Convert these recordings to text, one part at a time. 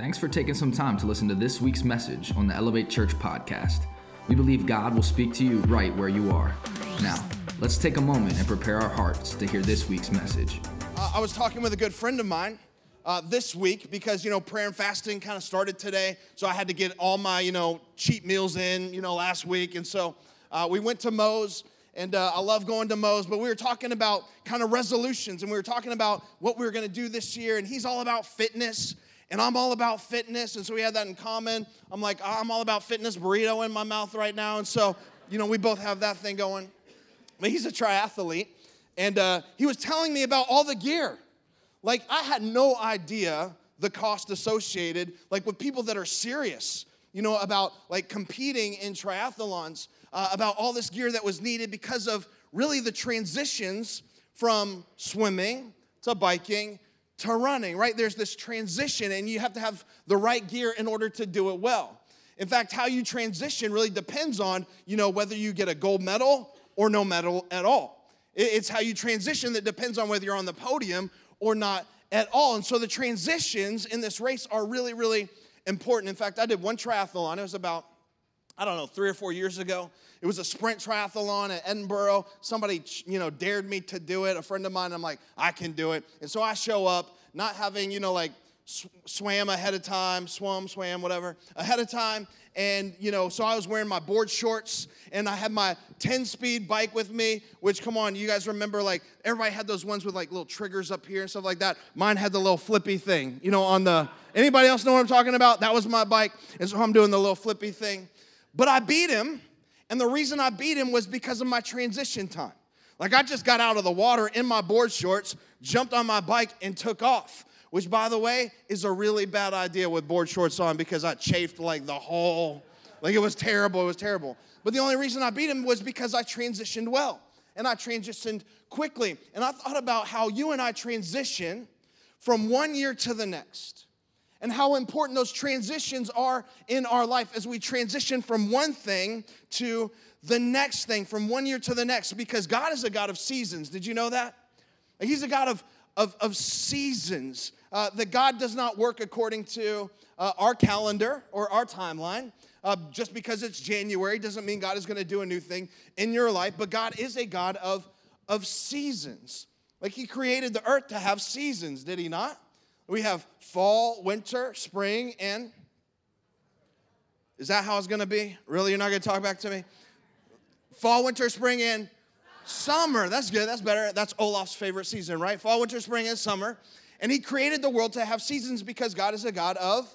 Thanks for taking some time to listen to this week's message on the Elevate Church podcast. We believe God will speak to you right where you are. Now, let's take a moment and prepare our hearts to hear this week's message. Uh, I was talking with a good friend of mine uh, this week because, you know, prayer and fasting kind of started today. So I had to get all my, you know, cheat meals in, you know, last week. And so uh, we went to Moe's. And uh, I love going to Moe's, but we were talking about kind of resolutions and we were talking about what we were gonna do this year. And he's all about fitness and I'm all about fitness. And so we had that in common. I'm like, I'm all about fitness, burrito in my mouth right now. And so, you know, we both have that thing going. But he's a triathlete. And uh, he was telling me about all the gear. Like, I had no idea the cost associated, like with people that are serious, you know, about like competing in triathlons, uh, about all this gear that was needed because of really the transitions from swimming to biking to running, right? There's this transition, and you have to have the right gear in order to do it well. In fact, how you transition really depends on, you know, whether you get a gold medal or no medal at all. It's how you transition that depends on whether you're on the podium or not at all. And so the transitions in this race are really, really important. In fact, I did one triathlon. It was about, I don't know, three or four years ago. It was a sprint triathlon at Edinburgh. Somebody, you know, dared me to do it. A friend of mine, I'm like, I can do it. And so I show up, not having, you know, like swam ahead of time, swum, swam, whatever, ahead of time. And, you know, so I was wearing my board shorts and I had my 10 speed bike with me, which, come on, you guys remember, like, everybody had those ones with like little triggers up here and stuff like that. Mine had the little flippy thing, you know, on the, anybody else know what I'm talking about? That was my bike. And so I'm doing the little flippy thing. But I beat him and the reason I beat him was because of my transition time. Like I just got out of the water in my board shorts, jumped on my bike, and took off. Which, by the way, is a really bad idea with board shorts on because I chafed like the whole, like it was terrible. It was terrible. But the only reason I beat him was because I transitioned well and I transitioned quickly. And I thought about how you and I transition from one year to the next and how important those transitions are in our life as we transition from one thing to the next thing, from one year to the next, because God is a God of seasons. Did you know that? He's a God of, of, of seasons. Uh, that God does not work according to uh, our calendar or our timeline. Uh, just because it's January doesn't mean God is going to do a new thing in your life, but God is a God of, of seasons. Like He created the earth to have seasons, did He not? We have fall, winter, spring, and is that how it's gonna be? Really, you're not gonna talk back to me? Fall, winter, spring, and summer. That's good, that's better. That's Olaf's favorite season, right? Fall, winter, spring, and summer. And he created the world to have seasons because God is a God of,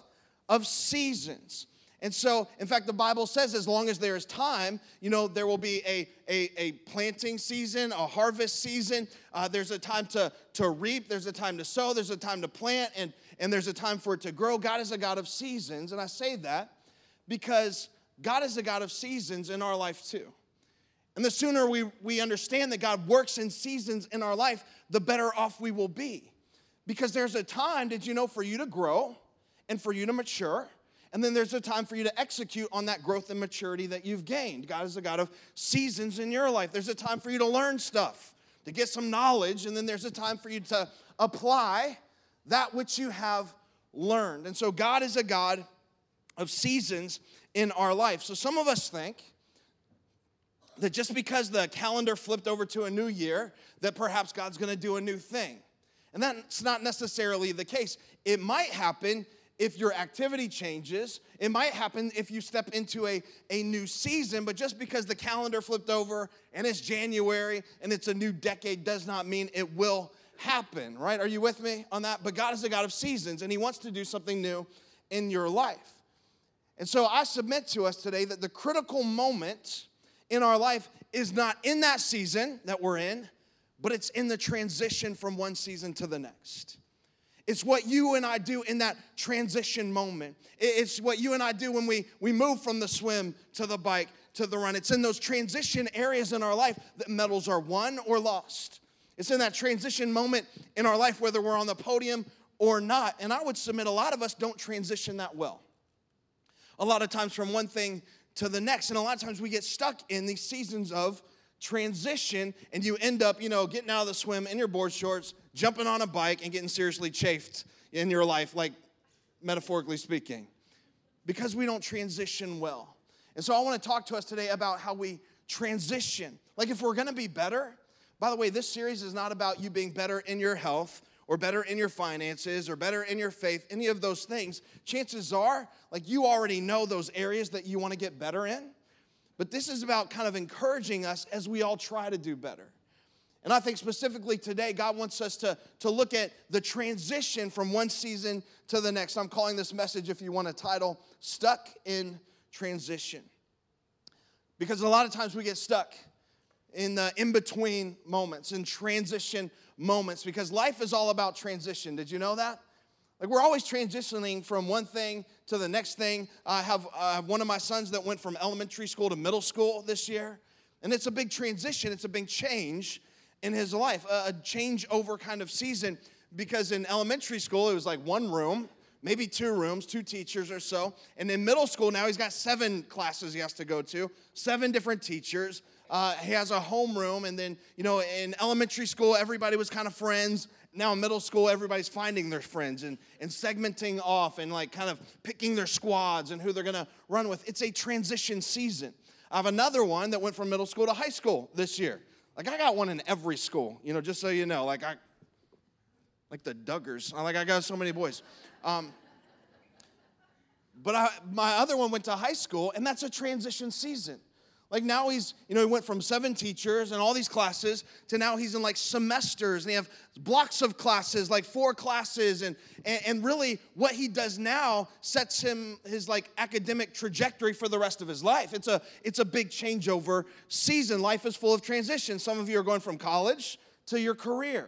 of seasons. And so, in fact, the Bible says as long as there is time, you know, there will be a, a, a planting season, a harvest season. Uh, there's a time to, to reap, there's a time to sow, there's a time to plant, and, and there's a time for it to grow. God is a God of seasons. And I say that because God is a God of seasons in our life too. And the sooner we, we understand that God works in seasons in our life, the better off we will be. Because there's a time, did you know, for you to grow and for you to mature and then there's a time for you to execute on that growth and maturity that you've gained. God is a God of seasons in your life. There's a time for you to learn stuff, to get some knowledge, and then there's a time for you to apply that which you have learned. And so God is a God of seasons in our life. So some of us think that just because the calendar flipped over to a new year, that perhaps God's gonna do a new thing. And that's not necessarily the case. It might happen if your activity changes. It might happen if you step into a, a new season, but just because the calendar flipped over and it's January and it's a new decade does not mean it will happen, right? Are you with me on that? But God is a God of seasons and He wants to do something new in your life. And so I submit to us today that the critical moment in our life is not in that season that we're in, but it's in the transition from one season to the next. It's what you and I do in that transition moment. It's what you and I do when we, we move from the swim to the bike to the run. It's in those transition areas in our life that medals are won or lost. It's in that transition moment in our life, whether we're on the podium or not. And I would submit a lot of us don't transition that well. A lot of times from one thing to the next. And a lot of times we get stuck in these seasons of transition and you end up, you know, getting out of the swim in your board shorts, jumping on a bike, and getting seriously chafed in your life, like metaphorically speaking, because we don't transition well. And so I want to talk to us today about how we transition. Like, if we're gonna be better, by the way, this series is not about you being better in your health or better in your finances or better in your faith, any of those things. Chances are, like, you already know those areas that you wanna get better in. But this is about kind of encouraging us as we all try to do better. And I think specifically today, God wants us to, to look at the transition from one season to the next. I'm calling this message, if you want a title, Stuck in Transition. Because a lot of times we get stuck in the in between moments, in transition moments, because life is all about transition. Did you know that? Like we're always transitioning from one thing to the next thing. I have, I have one of my sons that went from elementary school to middle school this year, and it's a big transition, it's a big change in his life, a, changeover kind of season. Because in elementary school, it was like one room, maybe two rooms, two teachers or so. And in middle school, now he's got seven classes he has to go to, seven different teachers. Uh, he has a homeroom, and then, you know, in elementary school, everybody was kind of friends. Now in middle school, everybody's finding their friends and, and segmenting off and like kind of picking their squads and who they're gonna run with. It's a transition season. I have another one that went from middle school to high school this year. Like I got one in every school, you know, just so you know. Like I, like the Duggars. Like I got so many boys. Um, but I, my other one went to high school, and that's a transition season. Like now he's, you know, he went from seven teachers and all these classes to now he's in like semesters and they have blocks of classes, like four classes. And, and, and really what he does now sets him his like academic trajectory for the rest of his life. It's a, it's a big changeover season. Life is full of transition. Some of you are going from college to your career.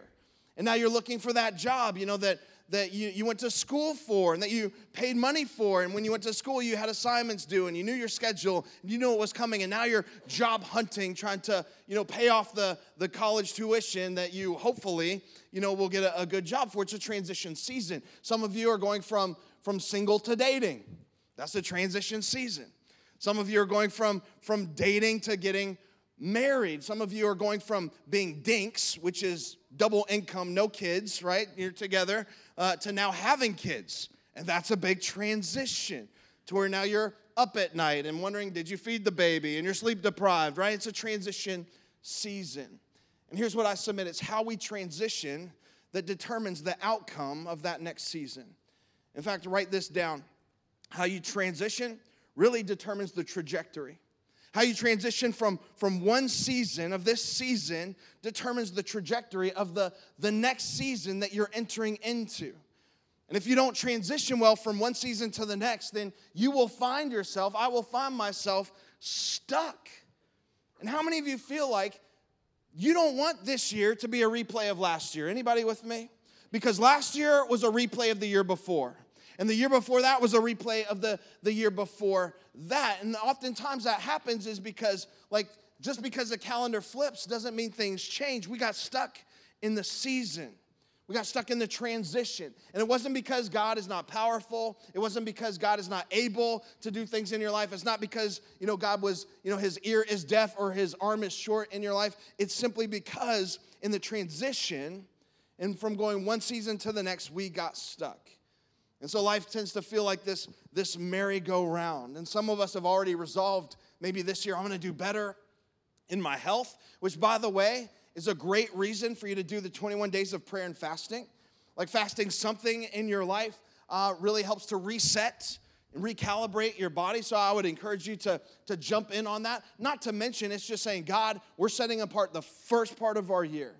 And now you're looking for that job, you know, that, that you, you went to school for and that you paid money for. And when you went to school, you had assignments due and you knew your schedule and you knew what was coming. And now you're job hunting, trying to, you know, pay off the, the college tuition that you hopefully, you know, will get a, a good job for. It's a transition season. Some of you are going from, from single to dating. That's a transition season. Some of you are going from, from dating to getting married. Some of you are going from being dinks, which is double income, no kids, right? You're together, uh, to now having kids. And that's a big transition to where now you're up at night and wondering, did you feed the baby? And you're sleep deprived, right? It's a transition season. And here's what I submit it's how we transition that determines the outcome of that next season. In fact, write this down. How you transition really determines the trajectory. How you transition from, from one season of this season determines the trajectory of the, the next season that you're entering into. And if you don't transition well from one season to the next, then you will find yourself, I will find myself stuck. And how many of you feel like you don't want this year to be a replay of last year? Anybody with me? Because last year was a replay of the year before. And the year before that was a replay of the, the year before that. And oftentimes that happens is because, like, just because the calendar flips doesn't mean things change. We got stuck in the season. We got stuck in the transition. And it wasn't because God is not powerful. It wasn't because God is not able to do things in your life. It's not because, you know, God was, you know, his ear is deaf or his arm is short in your life. It's simply because in the transition and from going one season to the next, we got stuck. And so life tends to feel like this, this merry-go-round. And some of us have already resolved maybe this year, I'm gonna do better in my health, which, by the way, is a great reason for you to do the 21 days of prayer and fasting. Like fasting something in your life uh, really helps to reset and recalibrate your body. So I would encourage you to, to jump in on that. Not to mention, it's just saying, God, we're setting apart the first part of our year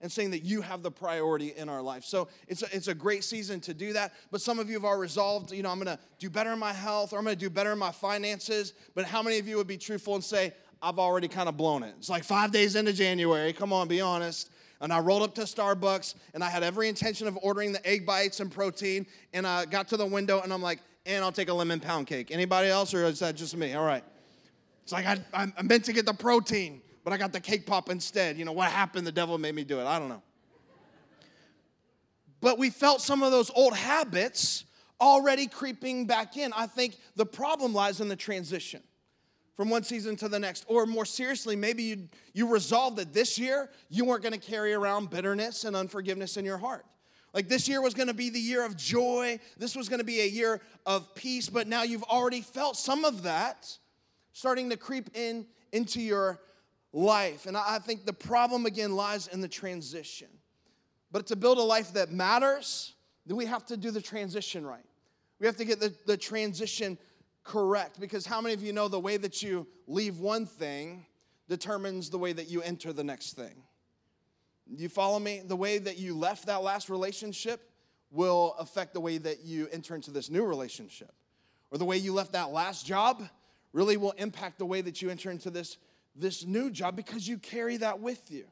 and saying that you have the priority in our life. So it's a, it's a great season to do that. But some of you have already resolved, you know, I'm gonna do better in my health or I'm gonna do better in my finances. But how many of you would be truthful and say, I've already kind of blown it? It's like five days into January. Come on, be honest. And I rolled up to Starbucks and I had every intention of ordering the egg bites and protein. And I got to the window and I'm like, and I'll take a lemon pound cake. Anybody else or is that just me? All right. It's like I, I meant to get the protein but I got the cake pop instead. You know, what happened? The devil made me do it. I don't know. But we felt some of those old habits already creeping back in. I think the problem lies in the transition from one season to the next. Or more seriously, maybe you, you resolved that this year you weren't going to carry around bitterness and unforgiveness in your heart. Like this year was gonna be the year of joy, this was gonna be a year of peace, but now you've already felt some of that starting to creep in into your life. And I think the problem again lies in the transition. But to build a life that matters, then we have to do the transition right. We have to get the, the transition correct because how many of you know the way that you leave one thing determines the way that you enter the next thing? You follow me? The way that you left that last relationship will affect the way that you enter into this new relationship. Or the way you left that last job really will impact the way that you enter into this, this new job because you carry that with you.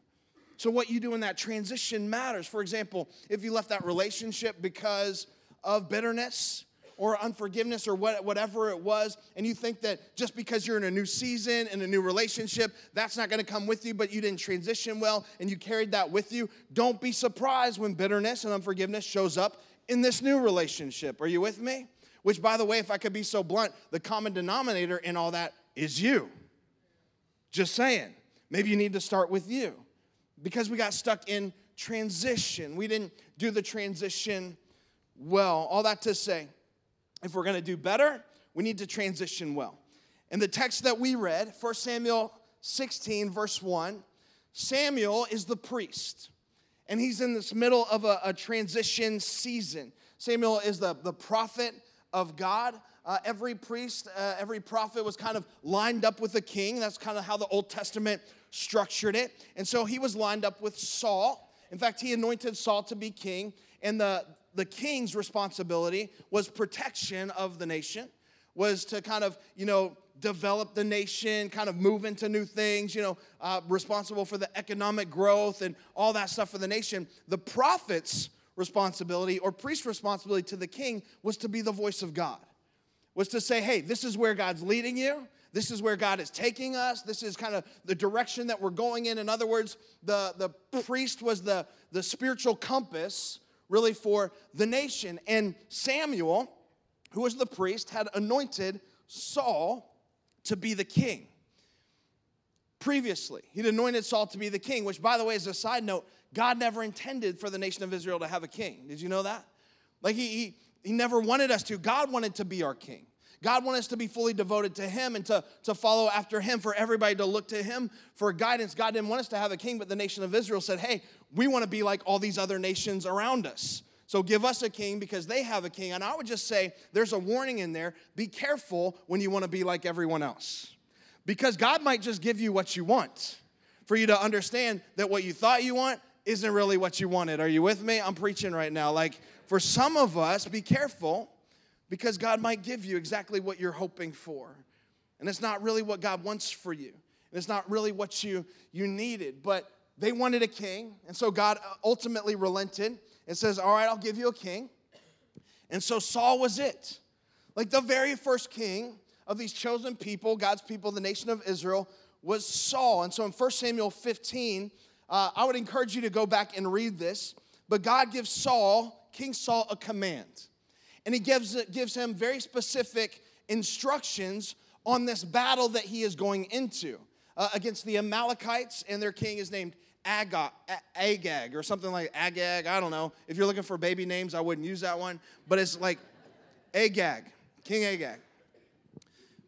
So, what you do in that transition matters. For example, if you left that relationship because of bitterness, or unforgiveness or what, whatever it was, and you think that just because you're in a new season and a new relationship, that's not gonna come with you, but you didn't transition well and you carried that with you, don't be surprised when bitterness and unforgiveness shows up in this new relationship. Are you with me? Which, by the way, if I could be so blunt, the common denominator in all that is you. Just saying. Maybe you need to start with you because we got stuck in transition. We didn't do the transition well. All that to say, if we're going to do better, we need to transition well. In the text that we read, 1 Samuel 16, verse 1, Samuel is the priest, and he's in this middle of a, a transition season. Samuel is the, the prophet of God. Uh, every priest, uh, every prophet was kind of lined up with a king. That's kind of how the Old Testament structured it. And so he was lined up with Saul. In fact, he anointed Saul to be king. And the, the king's responsibility was protection of the nation, was to kind of, you know, develop the nation, kind of move into new things, you know, uh, responsible for the economic growth and all that stuff for the nation. The prophet's responsibility or priest responsibility to the king was to be the voice of God, was to say, hey, this is where God's leading you. This is where God is taking us. This is kind of the direction that we're going in. In other words, the, the priest was the, the spiritual compass really for the nation. And Samuel, who was the priest, had anointed Saul to be the king. Previously, he'd anointed Saul to be the king, which, by the way, as a side note, God never intended for the nation of Israel to have a king. Did you know that? Like, he, he, he never wanted us to. God wanted to be our king. God wanted us to be fully devoted to Him and to, to follow after Him, for everybody to look to Him for guidance. God didn't want us to have a king, but the nation of Israel said, hey, we want to be like all these other nations around us. So give us a king because they have a king. And I would just say there's a warning in there be careful when you want to be like everyone else. Because God might just give you what you want for you to understand that what you thought you want isn't really what you wanted. Are you with me? I'm preaching right now. Like for some of us, be careful because God might give you exactly what you're hoping for. And it's not really what God wants for you. And it's not really what you, you needed. But they wanted a king. And so God ultimately relented and says, All right, I'll give you a king. And so Saul was it. Like the very first king of these chosen people, God's people, the nation of Israel, was Saul. And so in 1 Samuel 15, uh, I would encourage you to go back and read this. But God gives Saul, King Saul, a command and he gives, gives him very specific instructions on this battle that he is going into uh, against the Amalekites, and their king is named Agag, Agag or something like Agag. I don't know. If you're looking for baby names, I wouldn't use that one, but it's like Agag, King Agag.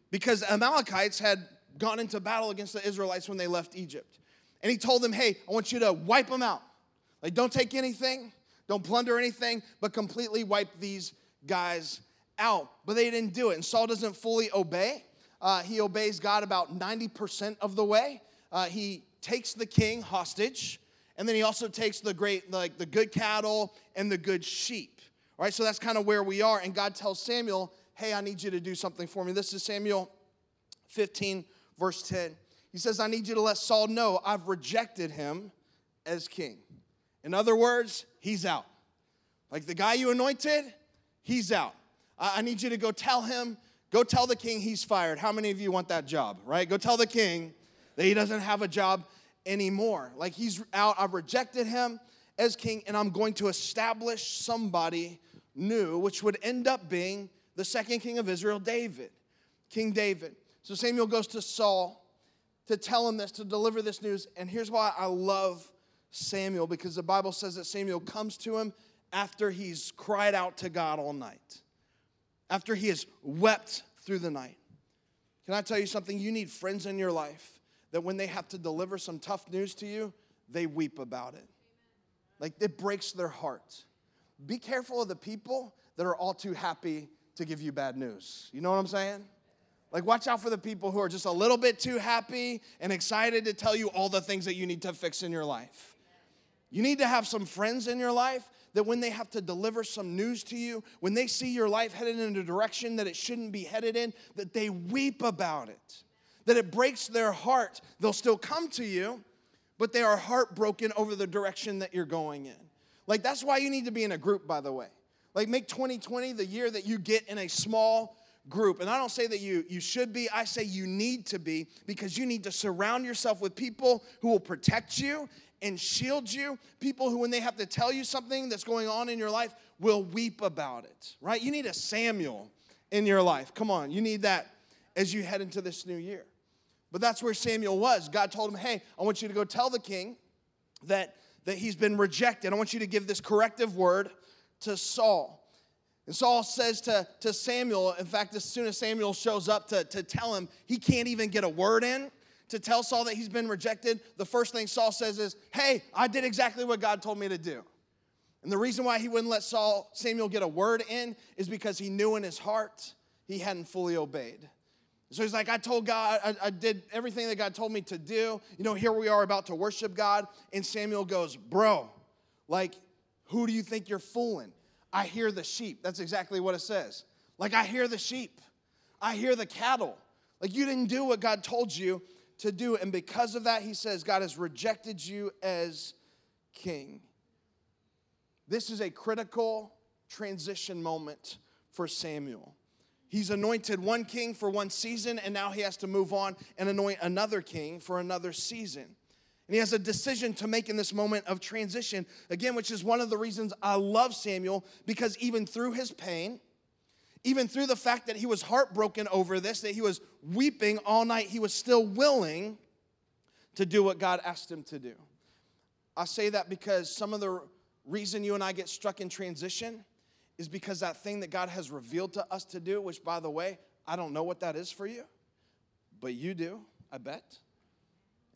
Because Amalekites had gone into battle against the Israelites when they left Egypt. And he told them, hey, I want you to wipe them out. Like, don't take anything, don't plunder anything, but completely wipe these guys out. But they didn't do it. And Saul doesn't fully obey. Uh, he obeys God about 90% of the way. Uh, he takes the king hostage, and then he also takes the great, like the good cattle and the good sheep. All right, so that's kind of where we are. And God tells Samuel, Hey, I need you to do something for me. This is Samuel 15, verse 10. He says, I need you to let Saul know I've rejected him as king. In other words, he's out. Like the guy you anointed, he's out. I need you to go tell him, go tell the king he's fired. How many of you want that job, right? Go tell the king that he doesn't have a job anymore. Like he's out, I've rejected him as king, and I'm going to establish somebody new, which would end up being the second king of Israel, David, King David. So Samuel goes to Saul to tell him this, to deliver this news. And here's why I love Samuel, because the Bible says that Samuel comes to him after he's cried out to God all night, after he has wept through the night. Can I tell you something? You need friends in your life that when they have to deliver some tough news to you, they weep about it. Like it breaks their heart. Be careful of the people that are all too happy to give you bad news. You know what I'm saying? Like, watch out for the people who are just a little bit too happy and excited to tell you all the things that you need to fix in your life. You need to have some friends in your life that when they have to deliver some news to you, when they see your life headed in a direction that it shouldn't be headed in, that they weep about it, that it breaks their heart. They'll still come to you, but they are heartbroken over the direction that you're going in. Like, that's why you need to be in a group, by the way. Like, make 2020 the year that you get in a small group. And I don't say that you, you should be, I say you need to be because you need to surround yourself with people who will protect you and shield you. People who, when they have to tell you something that's going on in your life, will weep about it, right? You need a Samuel in your life. Come on, you need that as you head into this new year. But that's where Samuel was. God told him, Hey, I want you to go tell the king that, that he's been rejected. I want you to give this corrective word to Saul. And Saul says to, to Samuel, in fact, as soon as Samuel shows up to, to tell him, he can't even get a word in to tell Saul that he's been rejected. The first thing Saul says is, Hey, I did exactly what God told me to do. And the reason why he wouldn't let Saul, Samuel get a word in is because he knew in his heart he hadn't fully obeyed. So he's like, I told God, I, I, did everything that God told me to do. You know, here we are about to worship God. And Samuel goes, Bro, like, who do you think you're fooling? I hear the sheep. That's exactly what it says. Like, I hear the sheep, I hear the cattle. Like, you didn't do what God told you to do. And because of that, he says, God has rejected you as king. This is a critical transition moment for Samuel. He's anointed one king for one season, and now he has to move on and anoint another king for another season. And he has a decision to make in this moment of transition, again, which is one of the reasons I love Samuel, because even through his pain, even through the fact that he was heartbroken over this, that he was weeping all night, he was still willing to do what God asked him to do. I say that because some of the reason you and I get struck in transition is because that thing that God has revealed to us to do, which by the way, I don't know what that is for you, but you do, I bet.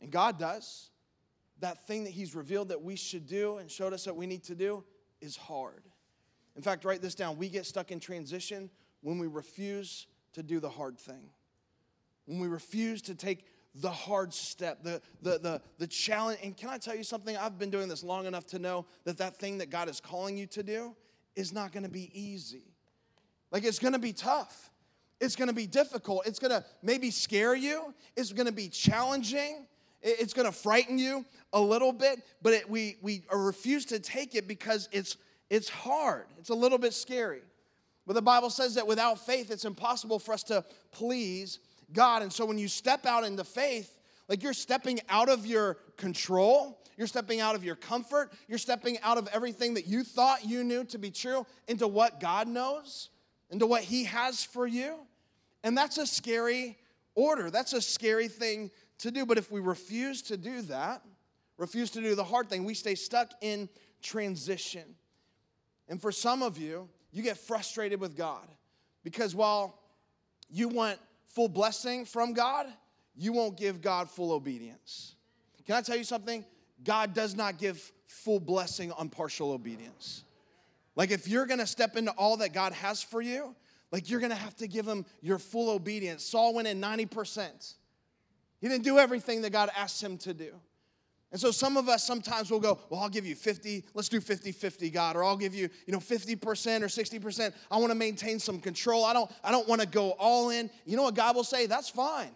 And God does that thing that He's revealed that we should do and showed us that we need to do is hard. In fact, write this down. We get stuck in transition when we refuse to do the hard thing, when we refuse to take the hard step, the, the, the, the challenge. And can I tell you something? I've been doing this long enough to know that that thing that God is calling you to do is not gonna be easy. Like it's gonna be tough. It's gonna be difficult. It's gonna maybe scare you. It's gonna be challenging. It's going to frighten you a little bit, but it, we, we refuse to take it because it's, it's hard. It's a little bit scary. But the Bible says that without faith, it's impossible for us to please God. And so when you step out into faith, like you're stepping out of your control, you're stepping out of your comfort, you're stepping out of everything that you thought you knew to be true into what God knows, into what He has for you. And that's a scary order. That's a scary thing to do. But if we refuse to do that, refuse to do the hard thing, we stay stuck in transition. And for some of you, you get frustrated with God because while you want full blessing from God, you won't give God full obedience. Can I tell you something? God does not give full blessing on partial obedience. Like if you're gonna step into all that God has for you, like you're gonna have to give him your full obedience. Saul went in 90%. He didn't do everything that God asked him to do. And so some of us sometimes will go, well, I'll give you 50, let's do 50 50, God, or I'll give you, you know, 50% or 60%. I want to maintain some control. I don't, I don't want to go all in. You know what God will say? That's fine.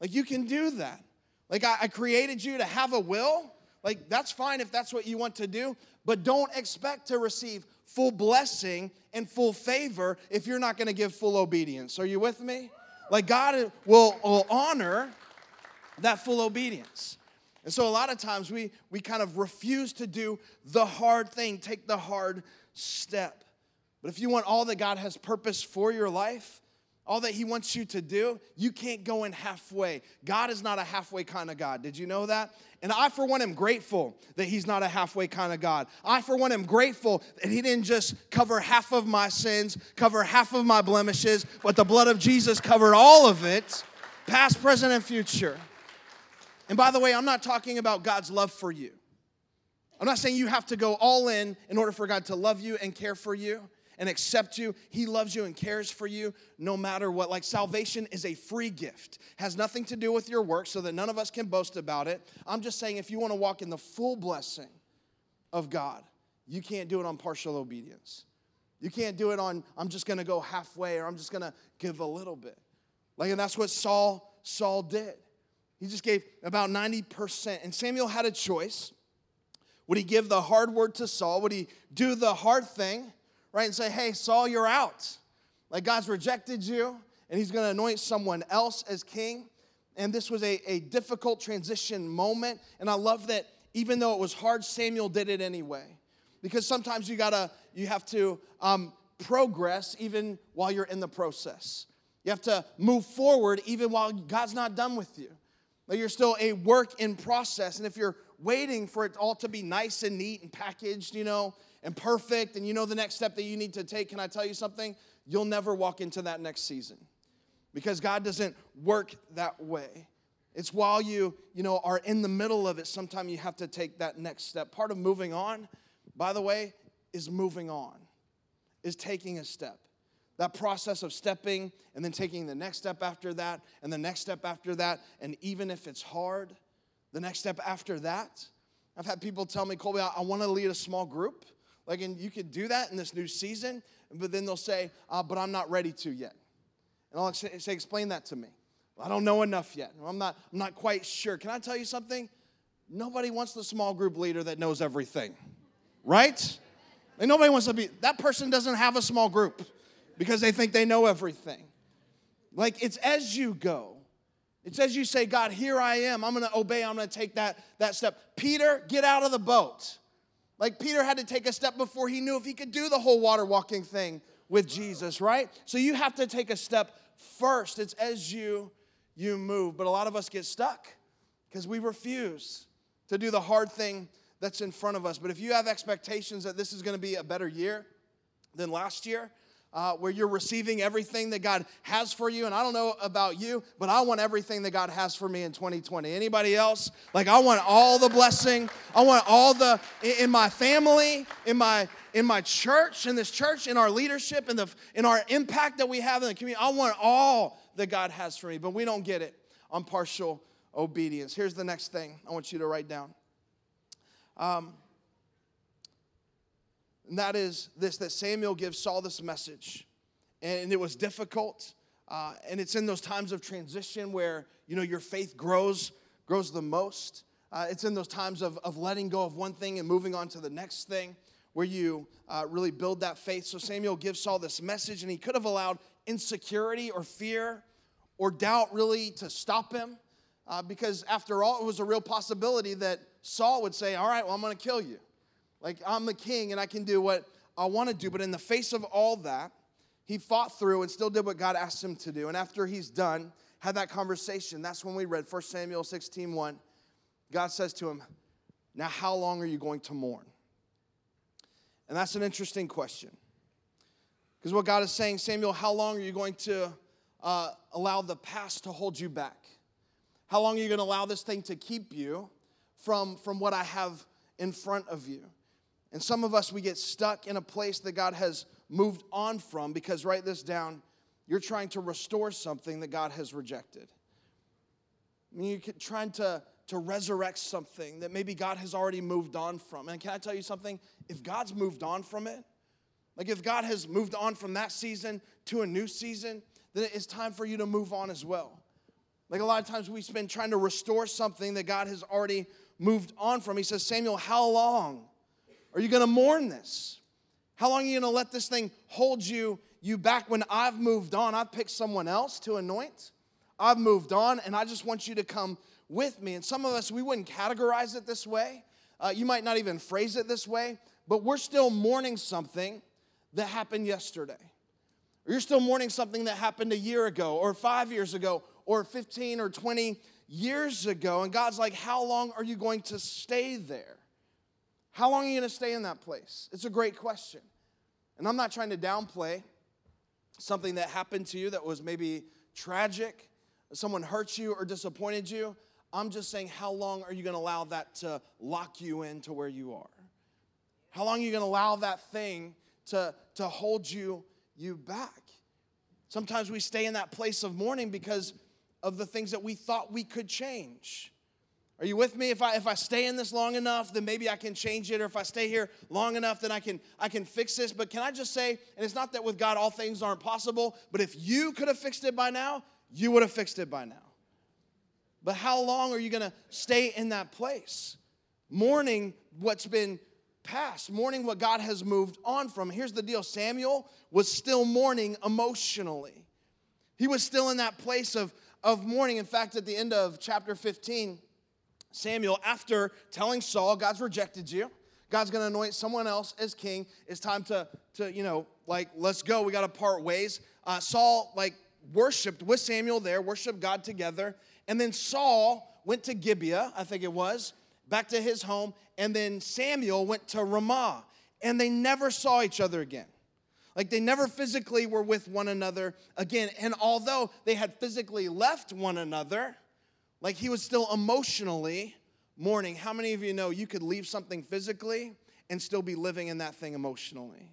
Like you can do that. Like I, I created you to have a will. Like that's fine if that's what you want to do, but don't expect to receive full blessing and full favor if you're not going to give full obedience. Are you with me? Like God will, will honor that full obedience. And so a lot of times we, we kind of refuse to do the hard thing, take the hard step. But if you want all that God has purpose for your life, all that He wants you to do, you can't go in halfway. God is not a halfway kind of God. Did you know that? And I, for one, am grateful that He's not a halfway kind of God. I, for one, am grateful that He didn't just cover half of my sins, cover half of my blemishes, but the blood of Jesus covered all of it, past, present, and future. And by the way, I'm not talking about God's love for you. I'm not saying you have to go all in in order for God to love you and care for you and accept you. He loves you and cares for you no matter what. Like salvation is a free gift, has nothing to do with your work, so that none of us can boast about it. I'm just saying if you want to walk in the full blessing of God, you can't do it on partial obedience. You can't do it on, I'm just gonna go halfway or I'm just gonna give a little bit. Like, and that's what Saul, Saul did. He just gave about 90%. And Samuel had a choice. Would he give the hard word to Saul? Would he do the hard thing? right? And say, hey, Saul, you're out. Like God's rejected you, and he's gonna anoint someone else as king. And this was a, a difficult transition moment. And I love that even though it was hard, Samuel did it anyway. Because sometimes you gotta, you have to um, progress even while you're in the process. You have to move forward even while God's not done with you. Like you're still a work in process. And if you're waiting for it all to be nice and neat and packaged, you know, and perfect and you know the next step that you need to take, can I tell you something? You'll never walk into that next season because God doesn't work that way. It's while you, you know, are in the middle of it, sometimes you have to take that next step. Part of moving on, by the way, is moving on, is taking a step. That process of stepping and then taking the next step after that and the next step after that, and even if it's hard, the next step after that. I've had people tell me, Colby, I, I want to lead a small group. Like, and you could do that in this new season, but then they'll say, uh, but I'm not ready to yet. And I'll say, explain that to me. I don't know enough yet. I'm not, I'm not quite sure. Can I tell you something? Nobody wants the small group leader that knows everything, right? Like nobody wants to be, that person doesn't have a small group because they think they know everything. Like it's as you go. It's as you say, God, here I am. I'm gonna obey, I'm gonna take that, that step. Peter, get out of the boat. Like Peter had to take a step before he knew if he could do the whole water walking thing with Jesus, right? So you have to take a step first. It's as you you move. But a lot of us get stuck because we refuse to do the hard thing that's in front of us. But if you have expectations that this is going to be a better year than last year, uh, where you're receiving everything that God has for you. And I don't know about you, but I want everything that God has for me in 2020. Anybody else? Like I want all the blessing. I want all the in my family, in my in my church, in this church, in our leadership, in the in our impact that we have in the community. I want all that God has for me, but we don't get it on partial obedience. Here's the next thing I want you to write down. Um, and that is this that Samuel gives Saul this message. And it was difficult. Uh, and it's in those times of transition where you know your faith grows grows the most. Uh, it's in those times of, of letting go of one thing and moving on to the next thing where you uh, really build that faith. So Samuel gives Saul this message, and he could have allowed insecurity or fear or doubt really to stop him. Uh, because after all, it was a real possibility that Saul would say, All right, well, I'm going to kill you. Like, I'm the king and I can do what I want to do. But in the face of all that, he fought through and still did what God asked him to do. And after he's done, had that conversation, that's when we read 1 Samuel 16 1. God says to him, Now, how long are you going to mourn? And that's an interesting question. Because what God is saying, Samuel, how long are you going to uh, allow the past to hold you back? How long are you going to allow this thing to keep you from, from what I have in front of you? And some of us, we get stuck in a place that God has moved on from because, write this down, you're trying to restore something that God has rejected. I mean, you're trying to, to resurrect something that maybe God has already moved on from. And can I tell you something? If God's moved on from it, like if God has moved on from that season to a new season, then it's time for you to move on as well. Like a lot of times we spend trying to restore something that God has already moved on from. He says, Samuel, how long? Are you going to mourn this? How long are you going to let this thing hold you you back when I've moved on? I've picked someone else to anoint. I've moved on, and I just want you to come with me. And some of us, we wouldn't categorize it this way. Uh, you might not even phrase it this way, but we're still mourning something that happened yesterday. Or you're still mourning something that happened a year ago, or five years ago, or 15 or 20 years ago. And God's like, How long are you going to stay there? How long are you going to stay in that place? It's a great question. And I'm not trying to downplay something that happened to you that was maybe tragic, someone hurt you or disappointed you. I'm just saying, how long are you going to allow that to lock you into where you are? How long are you going to allow that thing to, to hold you, you back? Sometimes we stay in that place of mourning because of the things that we thought we could change. Are you with me? If I if I stay in this long enough, then maybe I can change it. Or if I stay here long enough, then I can I can fix this. But can I just say, and it's not that with God all things aren't possible, but if you could have fixed it by now, you would have fixed it by now. But how long are you gonna stay in that place? Mourning what's been past, mourning what God has moved on from. Here's the deal Samuel was still mourning emotionally. He was still in that place of, of mourning. In fact, at the end of chapter 15, Samuel, after telling Saul, God's rejected you, God's gonna anoint someone else as king, it's time to, to you know, like, let's go, we gotta part ways. Uh, Saul, like, worshiped with Samuel there, worshiped God together. And then Saul went to Gibeah, I think it was, back to his home. And then Samuel went to Ramah. And they never saw each other again. Like they never physically were with one another again. And although they had physically left one another, like he was still emotionally mourning. How many of you know you could leave something physically and still be living in that thing emotionally?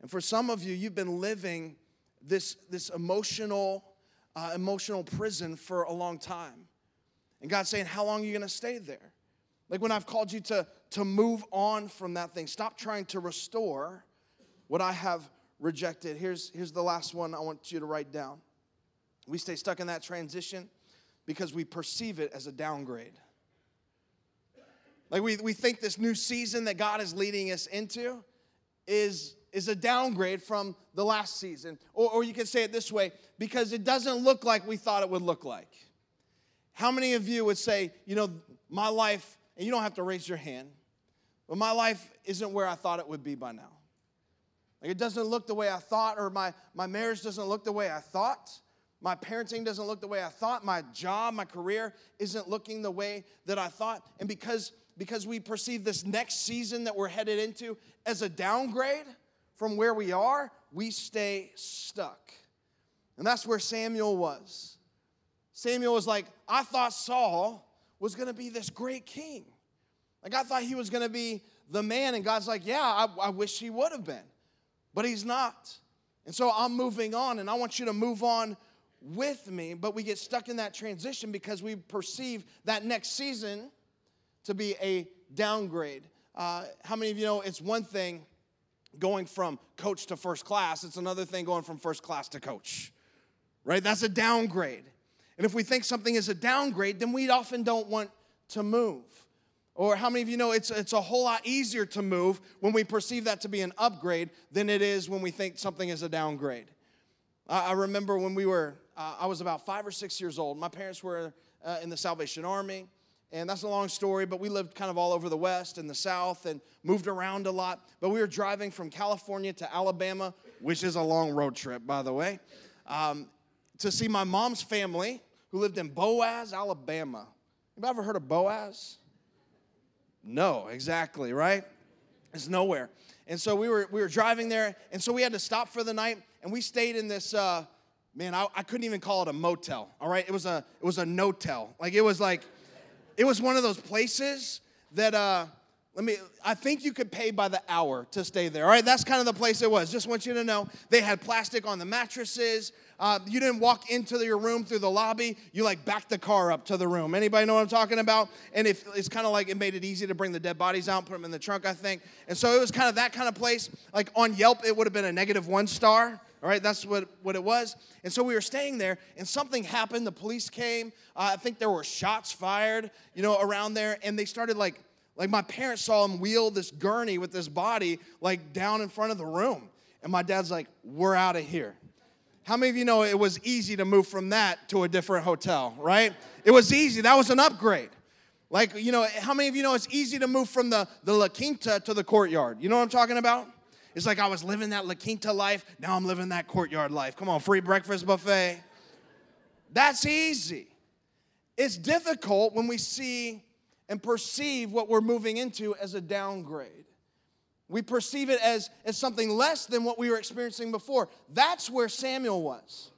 And for some of you, you've been living this, this emotional, uh, emotional prison for a long time. And God's saying, How long are you gonna stay there? Like when I've called you to, to move on from that thing, stop trying to restore what I have rejected. Here's, here's the last one I want you to write down. We stay stuck in that transition because we perceive it as a downgrade. Like we, we think this new season that God is leading us into is, is a downgrade from the last season. Or, or you can say it this way because it doesn't look like we thought it would look like. How many of you would say, you know, my life, and you don't have to raise your hand, but my life isn't where I thought it would be by now? Like it doesn't look the way I thought, or my, my marriage doesn't look the way I thought. My parenting doesn't look the way I thought. My job, my career isn't looking the way that I thought. And because, because we perceive this next season that we're headed into as a downgrade from where we are, we stay stuck. And that's where Samuel was. Samuel was like, I thought Saul was gonna be this great king. Like, I thought he was gonna be the man. And God's like, Yeah, I, I wish he would have been, but he's not. And so I'm moving on, and I want you to move on with me, but we get stuck in that transition because we perceive that next season to be a downgrade. Uh, how many of you know it's one thing going from coach to first class, it's another thing going from first class to coach, right? That's a downgrade. And if we think something is a downgrade, then we often don't want to move. Or how many of you know it's, it's a whole lot easier to move when we perceive that to be an upgrade than it is when we think something is a downgrade? I remember when we were, uh, I was about five or six years old. My parents were uh, in the Salvation Army, and that's a long story, but we lived kind of all over the West and the South and moved around a lot. But we were driving from California to Alabama, which is a long road trip, by the way, um, to see my mom's family who lived in Boaz, Alabama. Anybody ever heard of Boaz? No, exactly, right? It's nowhere. And so we were we were driving there, and so we had to stop for the night and we stayed in this. Uh, man, I, I couldn't even call it a motel. All right, it was a it was a no-tell. Like it was like, it was one of those places that. Uh, let me, I think you could pay by the hour to stay there. All right, that's kind of the place it was. Just want you to know they had plastic on the mattresses. Uh, you didn't walk into your room through the lobby. You like backed the car up to the room. Anybody know what I'm talking about? And if it's kind of like it made it easy to bring the dead bodies out, put them in the trunk, I think. And so it was kind of that kind of place. Like on Yelp, it would have been a negative one star. All right, that's what, what it was. And so we were staying there, and something happened. The police came. Uh, I think there were shots fired, you know, around there, and they started like, like my parents saw him wheel this gurney with this body like down in front of the room. And my dad's like, "We're out of here." How many of you know it was easy to move from that to a different hotel, right? It was easy. That was an upgrade. Like, you know, how many of you know it's easy to move from the, the La Quinta to the courtyard? You know what I'm talking about? It's like I was living that La Quinta life, now I'm living that courtyard life. Come on, free breakfast buffet. That's easy. It's difficult when we see and perceive what we're moving into as a downgrade. We perceive it as, as something less than what we were experiencing before. That's where Samuel was.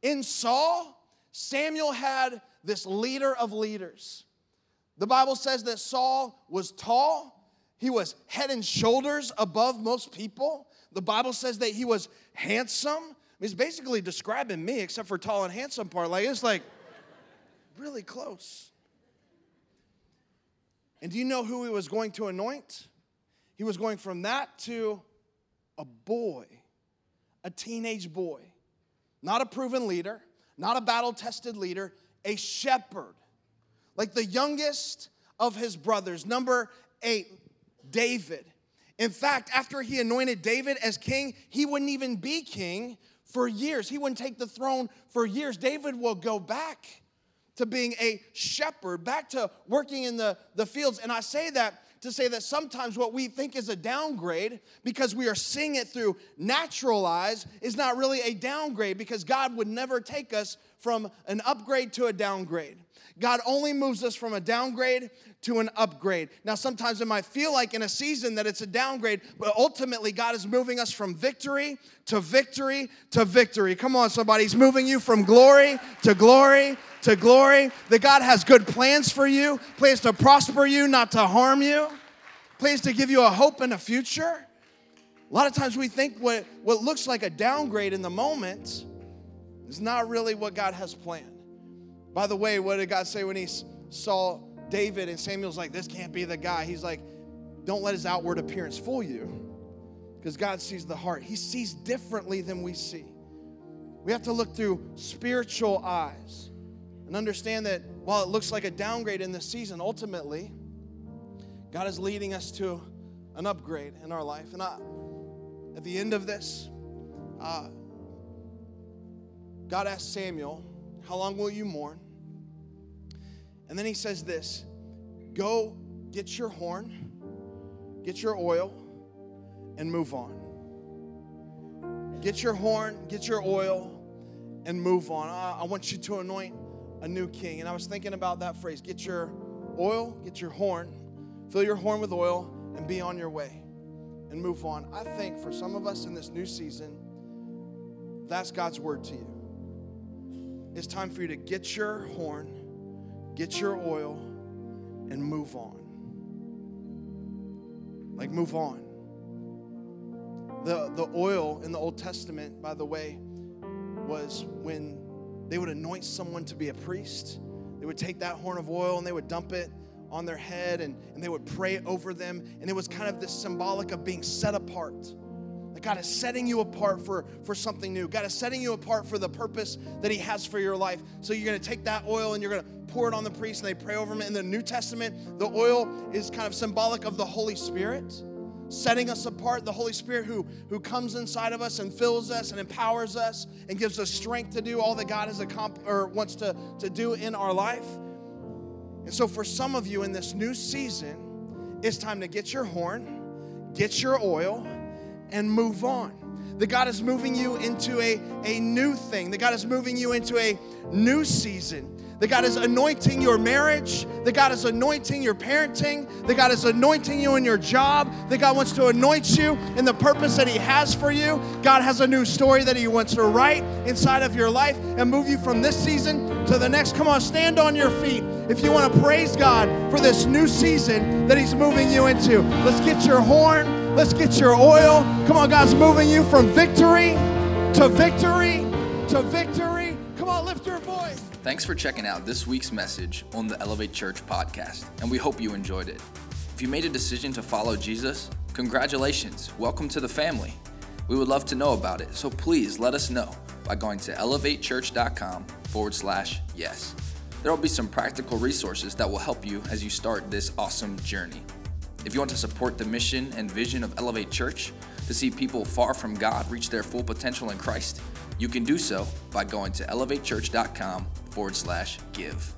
In Saul, Samuel had this leader of leaders. The Bible says that Saul was tall, he was head and shoulders above most people. The Bible says that he was handsome. He's basically describing me, except for tall and handsome part. Like, it's like really close. And do you know who he was going to anoint? He was going from that to a boy, a teenage boy, not a proven leader, not a battle tested leader, a shepherd, like the youngest of his brothers. Number eight, David. In fact, after he anointed David as king, he wouldn't even be king for years. He wouldn't take the throne for years. David will go back to being a shepherd, back to working in the, the fields. And I say that to say that sometimes what we think is a downgrade because we are seeing it through natural eyes is not really a downgrade because God would never take us from an upgrade to a downgrade. God only moves us from a downgrade to an upgrade. Now, sometimes it might feel like in a season that it's a downgrade, but ultimately, God is moving us from victory to victory to victory. Come on, somebody. He's moving you from glory to glory to glory. That God has good plans for you, plans to prosper you, not to harm you, plans to give you a hope and a future. A lot of times we think what, what looks like a downgrade in the moment is not really what God has planned. By the way, what did God say when he saw David and Samuel's like, this can't be the guy? He's like, don't let his outward appearance fool you because God sees the heart. He sees differently than we see. We have to look through spiritual eyes and understand that while it looks like a downgrade in this season, ultimately, God is leading us to an upgrade in our life. And I, at the end of this, uh, God asked Samuel, How long will you mourn? And then he says this Go get your horn, get your oil, and move on. Get your horn, get your oil, and move on. I, I want you to anoint a new king. And I was thinking about that phrase get your oil, get your horn, fill your horn with oil, and be on your way and move on. I think for some of us in this new season, that's God's word to you. It's time for you to get your horn, get your oil, and move on. Like, move on. The, the oil in the Old Testament, by the way, was when they would anoint someone to be a priest. They would take that horn of oil and they would dump it on their head and, and they would pray over them. And it was kind of this symbolic of being set apart. That God is setting you apart for, for something new. God is setting you apart for the purpose that He has for your life. So you're going to take that oil and you're going to pour it on the priest and they pray over him. In the New Testament, the oil is kind of symbolic of the Holy Spirit setting us apart, the Holy Spirit who, who comes inside of us and fills us and empowers us and gives us strength to do all that God has accomplished or wants to, to do in our life. And so, for some of you in this new season, it's time to get your horn, get your oil, and move on. That God is moving you into a, a new thing, that God is moving you into a new season that God is anointing your marriage, that God is anointing your parenting, that God is anointing you in your job, that God wants to anoint you in the purpose that He has for you. God has a new story that He wants to write inside of your life and move you from this season to the next. Come on, stand on your feet if you want to praise God for this new season that He's moving you into. Let's get your horn, let's get your oil. Come on, God's moving you from victory to victory to victory. Come on, lift your voice. Thanks for checking out this week's message on the Elevate Church podcast, and we hope you enjoyed it. If you made a decision to follow Jesus, congratulations. Welcome to the family. We would love to know about it, so please let us know by going to elevatechurch.com forward slash yes. There will be some practical resources that will help you as you start this awesome journey. If you want to support the mission and vision of Elevate Church to see people far from God reach their full potential in Christ, you can do so by going to elevatechurch.com forward slash give.